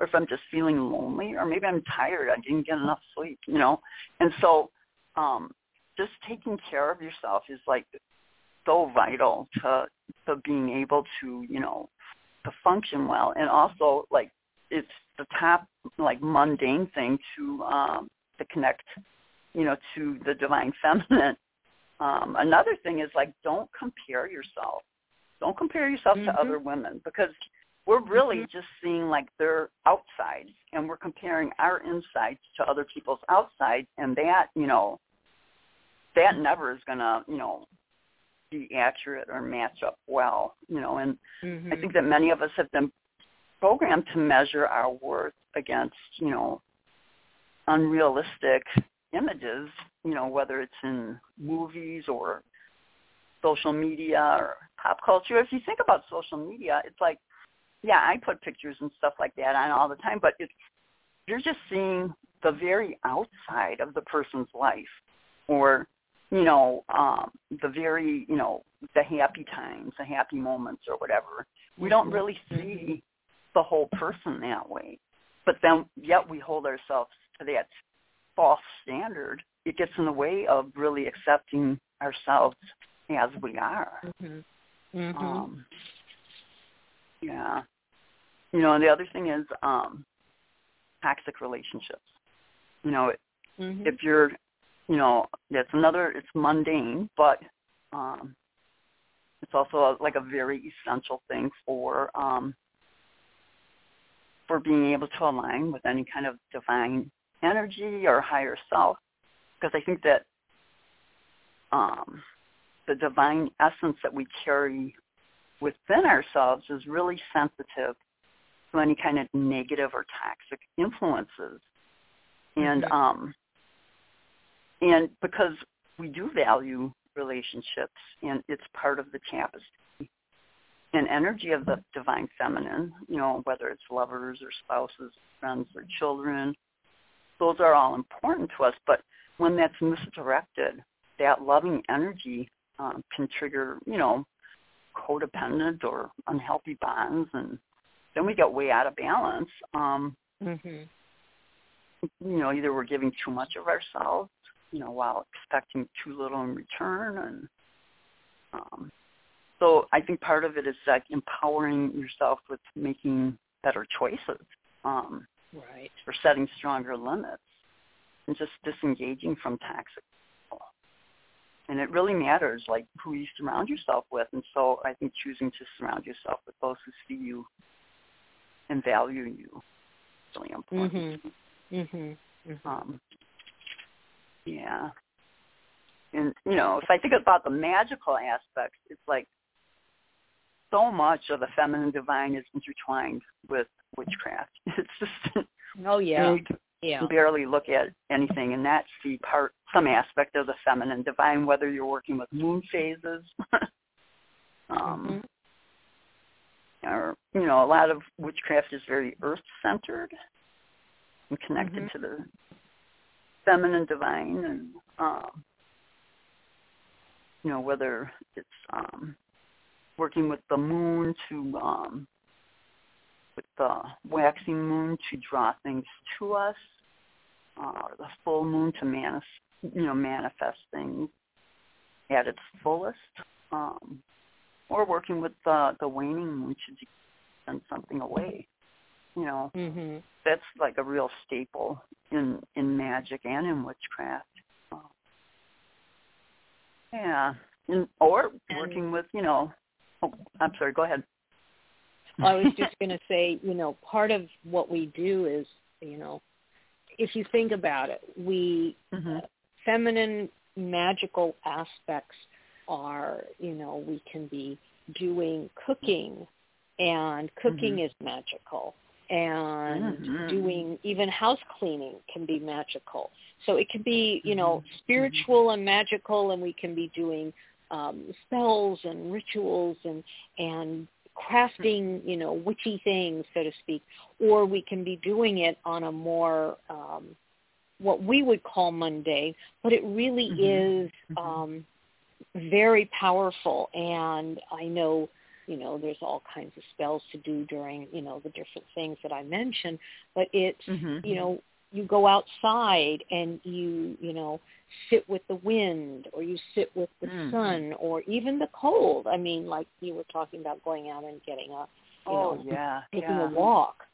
Speaker 4: Or if I'm just feeling lonely or maybe I'm tired, I didn't get enough sleep, you know. And so um just taking care of yourself is like so vital to to being able to you know to function well and also like it's the top like mundane thing to um to connect you know to the divine feminine um another thing is like don't compare yourself don't compare yourself
Speaker 3: Mhm.
Speaker 4: to other women because we're really just seeing like their outsides and we're comparing our insides to other people's outsides and that you know that never is going to, you know, be accurate or match up well, you know, and
Speaker 3: Mhm.
Speaker 4: I think that many of us have been programmed to measure our worth against, you know, unrealistic images, you know, whether it's in movies or social media or pop culture. If you think about social media, it's like, yeah, I put pictures and stuff like that on all the time, but it's you're just seeing the very outside of the person's life or you know um the very you know the happy times the happy moments or whatever we don't
Speaker 3: Mhm.
Speaker 4: really see the whole person that way but then yet we hold ourselves to that false standard it gets in the way of really accepting ourselves as we are
Speaker 3: Mhm. Mhm.
Speaker 4: um yeah you know and the other thing is um toxic relationships you know
Speaker 3: Mhm.
Speaker 4: if you're you know that's another it's mundane but um it's also a, like a very essential thing for um for being able to align with any kind of divine energy or higher self because i think that um the divine essence that we carry within ourselves is really sensitive to any kind of negative or toxic influences and
Speaker 3: Mhm.
Speaker 4: um and because we do value relationships and it's part of the tapestry and energy of the divine feminine you know whether it's lovers or spouses friends or children those are all important to us but when that's misdirected that loving energy um, can trigger you know codependent or unhealthy bonds and then we get way out of balance um
Speaker 3: Mhm.
Speaker 4: you know, either we're giving too much of ourselves, you know, while expecting too little in return, and um, so I think part of it is like empowering yourself with making better choices, um,
Speaker 3: Right.
Speaker 4: or setting stronger limits, and just disengaging from toxic people. And it really matters, like who you surround yourself with. And so I think choosing to surround yourself with those who see you and value you is really important.
Speaker 3: Mhm. Mhm.
Speaker 4: Um, yeah. And, you know, if I think about the magical aspects, it's like so much of the feminine divine is intertwined with witchcraft. It's just,
Speaker 3: Oh yeah.
Speaker 4: you
Speaker 3: Yeah.
Speaker 4: barely look at anything and not see part, some aspect of the feminine divine, whether you're working with moon phases, um,
Speaker 3: Mhm.
Speaker 4: or, you know, a lot of witchcraft is very earth-centered and connected
Speaker 3: Mhm.
Speaker 4: to the feminine divine and um you know whether it's um working with the moon to um with the waxing moon to draw things to us uh, or the full moon to manis- you know manifest things at its fullest um or working with the the waning moon to send something away you know
Speaker 3: Mhm.
Speaker 4: that's like a real staple in in magic and in witchcraft. Uh, yeah, and, or working with you know. Oh, I'm sorry. Go ahead.
Speaker 3: I was just going to say, you know, part of what we do is, you know, if you think about it, we
Speaker 4: hmm
Speaker 3: feminine magical aspects are, you know, we can be doing cooking and cooking
Speaker 4: Mhm.
Speaker 3: is magical and
Speaker 4: Mhm.
Speaker 3: doing even house cleaning can be magical. So it can be, you know,
Speaker 4: Mhm.
Speaker 3: spiritual and magical and we can be doing um spells and rituals and and crafting, you know, witchy things, so to speak, or we can be doing it on a more um what we would call mundane, but it really
Speaker 4: Mhm.
Speaker 3: is
Speaker 4: Mhm.
Speaker 3: um, very powerful. And I know, you know, there's all kinds of spells to do during, you know, the different things that I mentioned. But it's,
Speaker 4: Mhm.
Speaker 3: you know, you go outside and you, you know, sit with the wind or you sit with the
Speaker 4: Mhm.
Speaker 3: sun or even the cold. I mean, like you were talking about going out and getting a, you
Speaker 4: Oh
Speaker 3: know,
Speaker 4: yeah.
Speaker 3: taking
Speaker 4: yeah.
Speaker 3: a walk.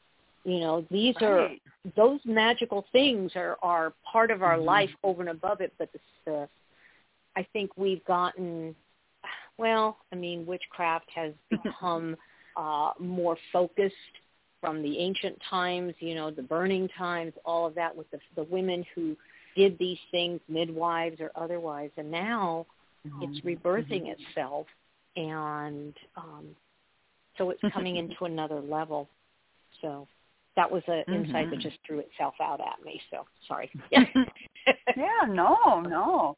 Speaker 3: You know, these are those magical things are are part of our
Speaker 4: Mhm.
Speaker 3: life over and above it but the, the i think we've gotten well i mean witchcraft has become uh more focused from the ancient times you know the burning times all of that with the the women who did these things midwives or otherwise and now it's
Speaker 4: Mhm.
Speaker 3: rebirthing
Speaker 4: Mhm.
Speaker 3: itself and um so it's coming into another level so that was an insight that just threw itself out at me so sorry
Speaker 4: yeah, no, no.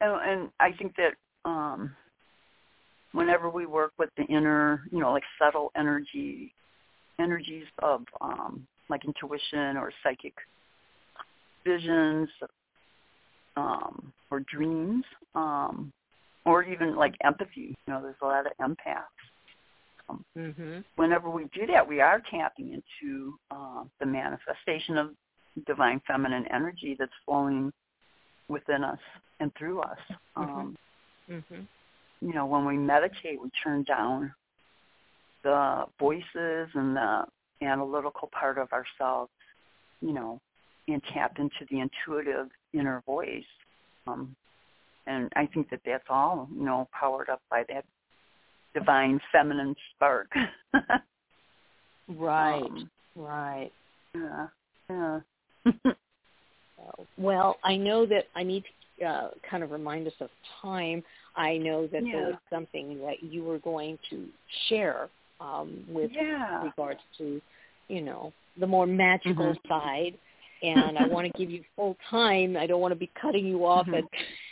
Speaker 4: And, and I think that um whenever we work with the inner, you know, like subtle energy energies of um like intuition or psychic visions um, or dreams, um, or even like empathy. You know, there's a lot of empaths.
Speaker 3: Um, mm-hmm.
Speaker 4: Whenever we do that, we are tapping into uh, the manifestation of divine feminine energy that's flowing within us and through us.
Speaker 3: Mm-hmm. Um, mm-hmm.
Speaker 4: You know, when we meditate, we turn down the voices and the analytical part of ourselves, you know, and tap into the intuitive inner voice. Um, and I think that that's all, you know, powered up by that divine feminine spark.
Speaker 3: right, um, right.
Speaker 4: Yeah, yeah.
Speaker 3: well, I know that I need to uh, kind of remind us of time. I know that
Speaker 4: yeah.
Speaker 3: there was something that you were going to share um, with
Speaker 4: yeah.
Speaker 3: regards to, you know, the more magical
Speaker 4: mm-hmm.
Speaker 3: side. And I want to give you full time. I don't want to be cutting you off
Speaker 4: mm-hmm.
Speaker 3: and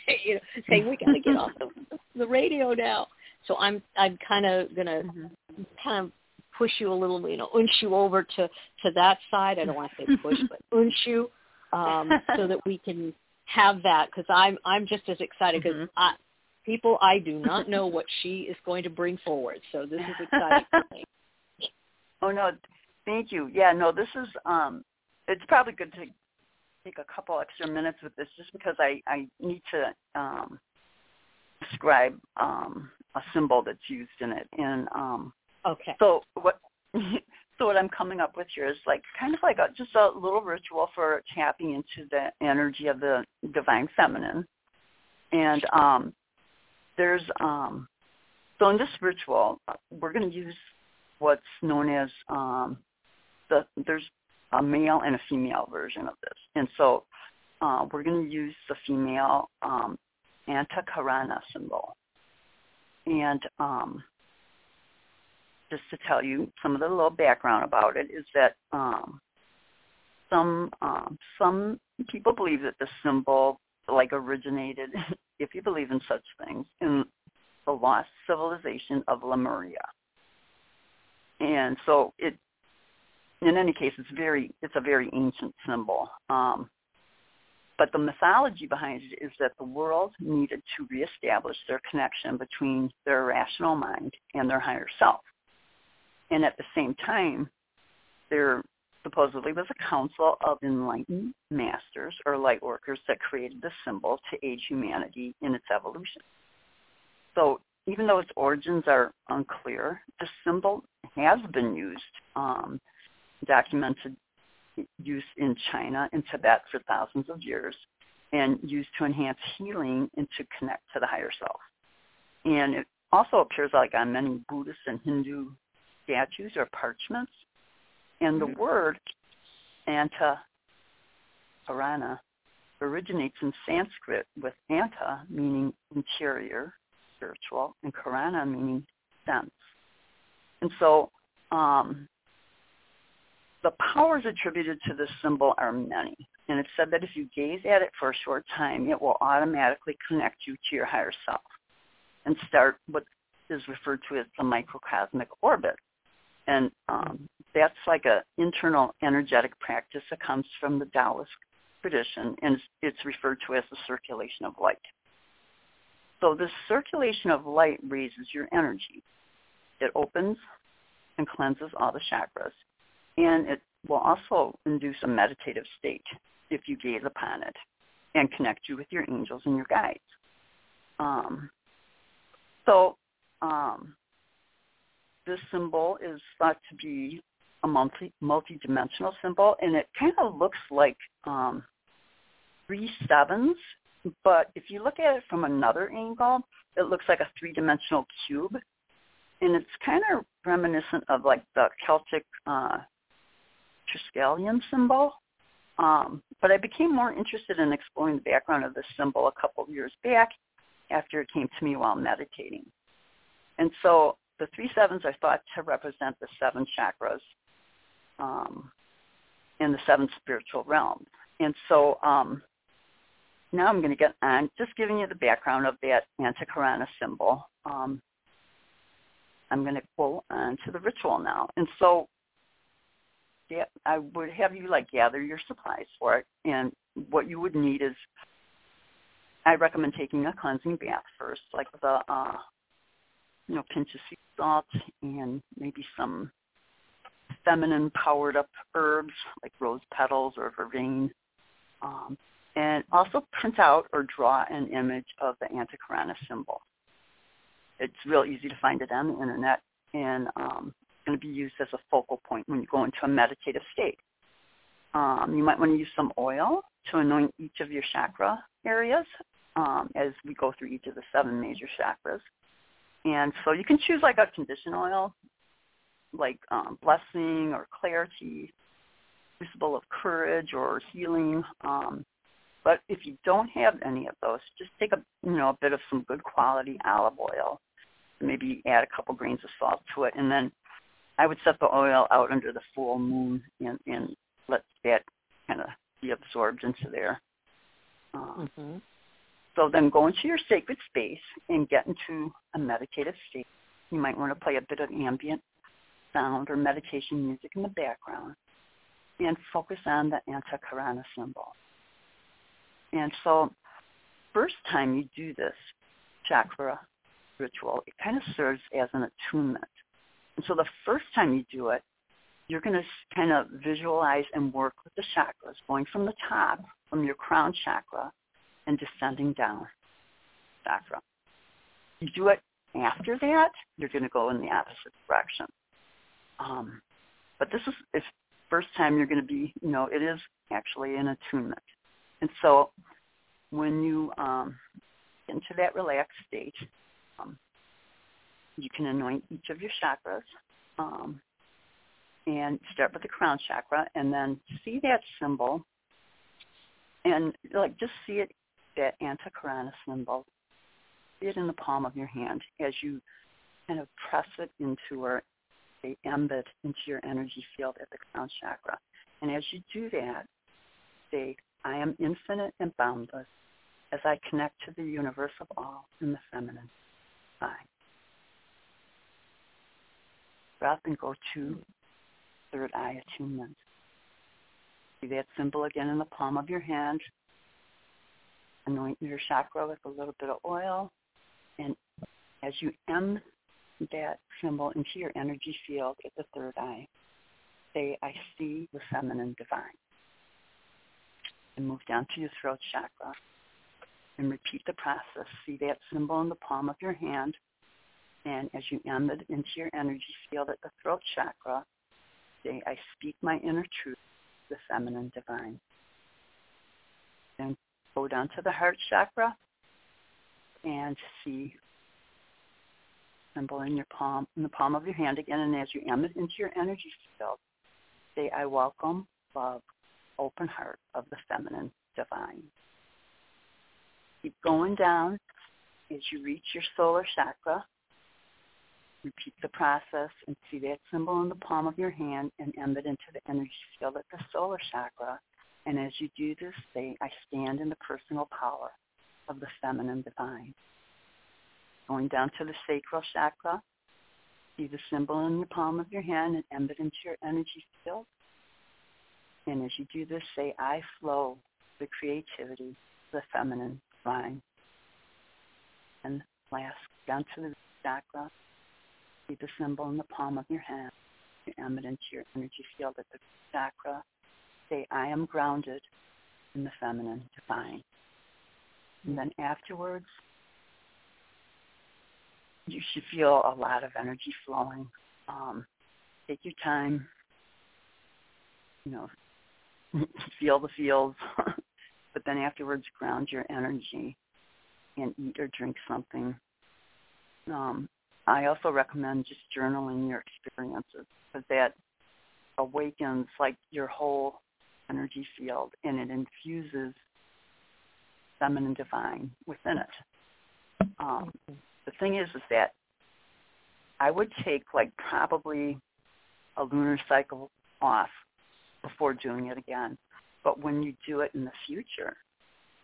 Speaker 3: you know saying we got to get off the, the radio now. So I'm I'm kind of gonna
Speaker 4: mm-hmm.
Speaker 3: kind of push you a little, you know, unch you over to to that side. I don't want to say push, but unch you, um, so that we can have that because I'm I'm just as excited because
Speaker 4: mm-hmm.
Speaker 3: People I do not know what she is going to bring forward. So this is exciting for me.
Speaker 4: Oh no, thank you. Yeah, no, this is um it's probably good to take a couple extra minutes with this just because I I need to um describe um a symbol that's used in it and um
Speaker 3: okay.
Speaker 4: So what so what I'm coming up with here is like kind of like a, just a little ritual for tapping into the energy of the divine feminine. And um there's um so in this ritual we're going to use what's known as um the there's a male and a female version of this. And so uh, we're going to use the female um antakarana symbol. And um just to tell you some of the little background about it is that um some um some people believe that the symbol like originated if you believe in such things, in the lost civilization of Lemuria. And so it, in any case, it's very, it's a very ancient symbol. Um, but the mythology behind it is that the world needed to reestablish their connection between their rational mind and their higher self. And at the same time, there supposedly was a council of enlightened masters or light workers that created the symbol to aid humanity in its evolution. So even though its origins are unclear, the symbol has been used, um, documented use in China and Tibet for thousands of years, and used to enhance healing and to connect to the higher self. And it also appears like on many Buddhist and Hindu statues or parchments and the
Speaker 3: mm-hmm.
Speaker 4: word anta arana originates in Sanskrit with anta meaning interior, spiritual, and karana meaning sense. And so um, the powers attributed to this symbol are many. And it's said that if you gaze at it for a short time, it will automatically connect you to your higher self and start what is referred to as the microcosmic orbit. And um, that's like an internal energetic practice that comes from the Taoist tradition, and it's, referred to as the circulation of light. So this circulation of light raises your energy. It opens and cleanses all the chakras, and it will also induce a meditative state if you gaze upon it and connect you with your angels and your guides. Um, so um, this symbol is thought to be a multi multi-dimensional symbol, and it kind of looks like um, three sevens. But if you look at it from another angle, it looks like a three-dimensional cube, and it's kind of reminiscent of like the Celtic uh, Triskelion symbol. Um, but I became more interested in exploring the background of this symbol a couple of years back after it came to me while meditating. And so the three sevens are thought to represent the seven chakras um, in the seven spiritual realms. And so um, now I'm going to get on just giving you the background of that Antakarana symbol. Um, I'm going to go on to the ritual now. And so yeah, I would have you like gather your supplies for it, and what you would need is, I recommend taking a cleansing bath first, like the, uh, you know, pinch of sea salt and maybe some feminine powered up herbs like rose petals or vervain. Um, and also print out or draw an image of the Antakarana symbol. It's real easy to find it on the internet, and um, it's going to be used as a focal point when you go into a meditative state. Um, you might want to use some oil to anoint each of your chakra areas um, as we go through each of the seven major chakras. And so you can choose like a condition oil, like um, blessing or clarity, crucible of courage or healing. Um, but if you don't have any of those, just take a you know a bit of some good quality olive oil, maybe add a couple grains of salt to it, and then I would set the oil out under the full moon and, and let that kind of be absorbed into there. Um, mm-hmm. So then go into your sacred space and get into a meditative state. You might want to play a bit of ambient sound or meditation music in the background and focus on the Antakarana symbol. And so first time you do this chakra ritual, it kind of serves as an attunement. And so the first time you do it, you're going to kind of visualize and work with the chakras, going from the top, from your crown chakra, and descending down chakra. You do it after that, you're going to go in the opposite direction. Um, but this is the first time you're going to be, you know, it is actually an attunement. And so when you um, get into that relaxed state, um, you can anoint each of your chakras um, and start with the crown chakra and then see that symbol and like just see it, that Antakarana symbol, see it in the palm of your hand as you kind of press it into or say embed into your energy field at the crown chakra. And as you do that, say, I am infinite and boundless as I connect to the universe of all in the feminine. Bye. Breath and go to third eye attunement. See that symbol again in the palm of your hand. Anoint your chakra with a little bit of oil. And as you em that symbol into your energy field at the third eye, say, I see the feminine divine. And move down to your throat chakra and repeat the process. See that symbol in the palm of your hand. And as you em it into your energy field at the throat chakra, say, I speak my inner truth, the feminine divine. Then go down to the heart chakra and see symbol in your palm, in the palm of your hand again. And as you em it into your energy field, say, I welcome, love, open heart of the feminine divine. Keep going down as you reach your solar chakra Repeat the process and see that symbol in the palm of your hand and embed into the energy field at the solar chakra. And as you do this, say, I stand in the personal power of the feminine divine. Going down to the sacral chakra, see the symbol in the palm of your hand and embed into your energy field. And as you do this, say, I flow the creativity, the feminine divine. And last, down to the chakra, see the symbol in the palm of your hand. You emit into your energy field at the chakra. Say, I am grounded in the feminine divine. And then afterwards, you should feel a lot of energy flowing. Um, take your time, you know, feel the feels, but then afterwards ground your energy and eat or drink something um, I also recommend just journaling your experiences because that awakens like your whole energy field and it infuses feminine divine within it. Um, the thing is, is that I would take like probably a lunar cycle off before doing it again. But when you do it in the future,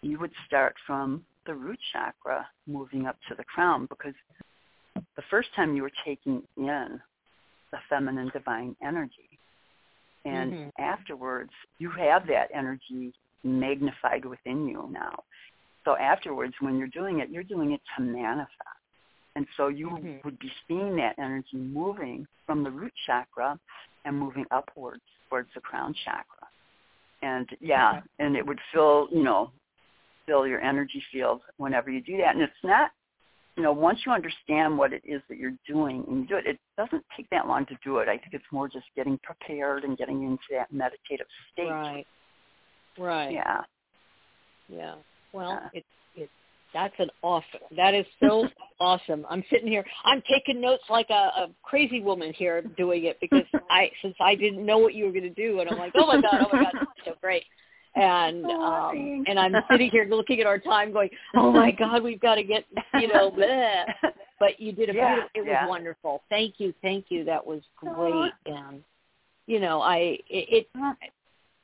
Speaker 4: you would start from the root chakra moving up to the crown because the first time you were taking in the feminine divine energy. And
Speaker 3: Mhm.
Speaker 4: afterwards, you have that energy magnified within you now. So afterwards, when you're doing it, you're doing it to manifest. And so you
Speaker 3: Mhm.
Speaker 4: would be seeing that energy moving from the root chakra and moving upwards towards the crown chakra. And yeah,
Speaker 3: Okay.
Speaker 4: and it would fill, you know, fill your energy field whenever you do that. And it's not, you know, once you understand what it is that you're doing and you do it, it doesn't take that long to do it. I think it's more just getting prepared and getting into that meditative state.
Speaker 3: Right. Right.
Speaker 4: Yeah.
Speaker 3: Yeah. Well,
Speaker 4: Yeah.
Speaker 3: it's that's an awesome. That is so awesome. I'm sitting here. I'm taking notes like a, a crazy woman here doing it because I since I didn't know what you were going to do, and I'm like, oh my god, oh my god, so great. And
Speaker 4: Oh,
Speaker 3: um
Speaker 4: thanks.
Speaker 3: and I'm sitting here looking at our time, going, oh my god, we've got to get you know. Bleh. But you did a
Speaker 4: Yeah,
Speaker 3: beautiful. It was
Speaker 4: yeah.
Speaker 3: wonderful. Thank you, thank you. That was great. And you know, I it, it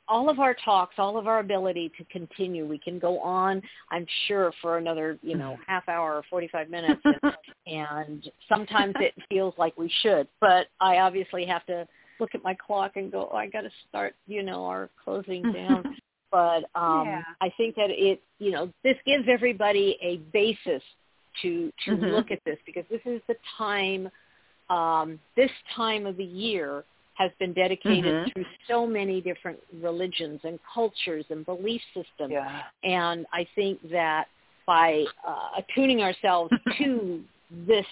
Speaker 3: all of our talks, all of our ability to continue. We can go on, I'm sure, for another, you know, half hour or 45 minutes. And, and sometimes it feels like we should, but I obviously have to look at my clock and go, oh, I got to start, you know, our closing down. but um,
Speaker 4: Yeah.
Speaker 3: I think that it, you know, this gives everybody a basis to to
Speaker 4: Mhm.
Speaker 3: look at this because this is the time, um, this time of the year has been dedicated
Speaker 4: Mhm.
Speaker 3: through so many different religions and cultures and belief systems.
Speaker 4: yeah.
Speaker 3: And I think that by uh, attuning ourselves to this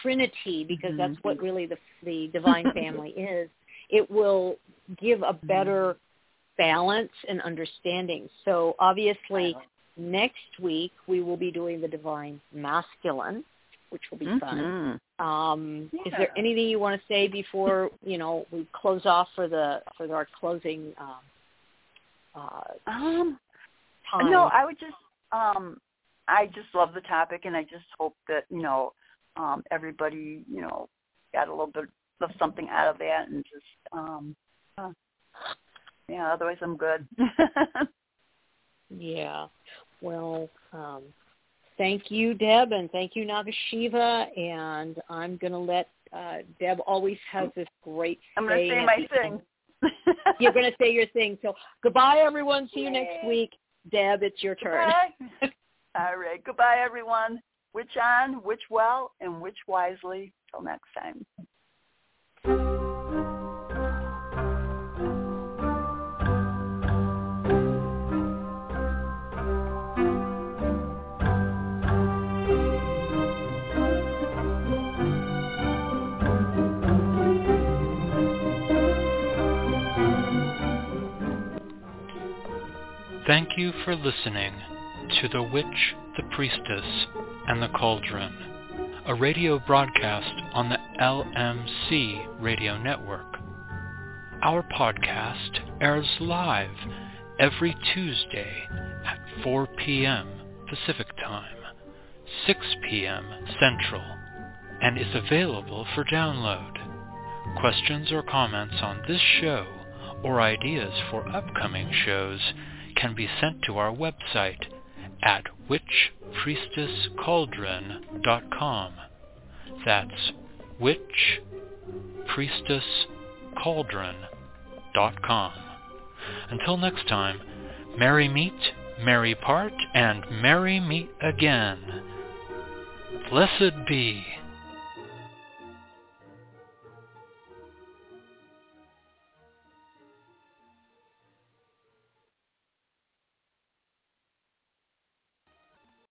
Speaker 3: trinity, because that's what
Speaker 4: Mhm.
Speaker 3: really the, the divine family is, it will give a better balance and understanding. So obviously, next week we will be doing the divine masculine, which will be fun.
Speaker 4: Mhm.
Speaker 3: Um, Is there anything you want to say before you know we close off for the for our closing um, uh,
Speaker 4: Um,
Speaker 3: time?
Speaker 4: no, I would just um I just love the topic and I just hope that, you know, um everybody, you know, got a little bit of something out of that and just um uh, yeah, otherwise I'm good.
Speaker 3: Yeah. Well, um, thank you, Deb, and thank you, Nagasiva. And I'm going to let uh, Deb always has this great.
Speaker 4: I'm going to say my thing.
Speaker 3: You're going to say your thing. So goodbye, everyone. See you next week. Deb, it's your turn.
Speaker 4: All right. Goodbye, everyone. Witch on, witch well, and witch wisely. Till next time.
Speaker 2: Thank you for listening to The Witch, the Priestess, and the Cauldron, a radio broadcast on the LMC radio network. Our podcast airs live every Tuesday at 4 p.m. Pacific Time, 6 p.m. Central, and is available for download. Questions or comments on this show or ideas for upcoming shows can be sent to our website at witchpriestesscauldron.com. That's witchpriestesscauldron.com. Until next time, merry meet, merry part, and merry meet again. Blessed be.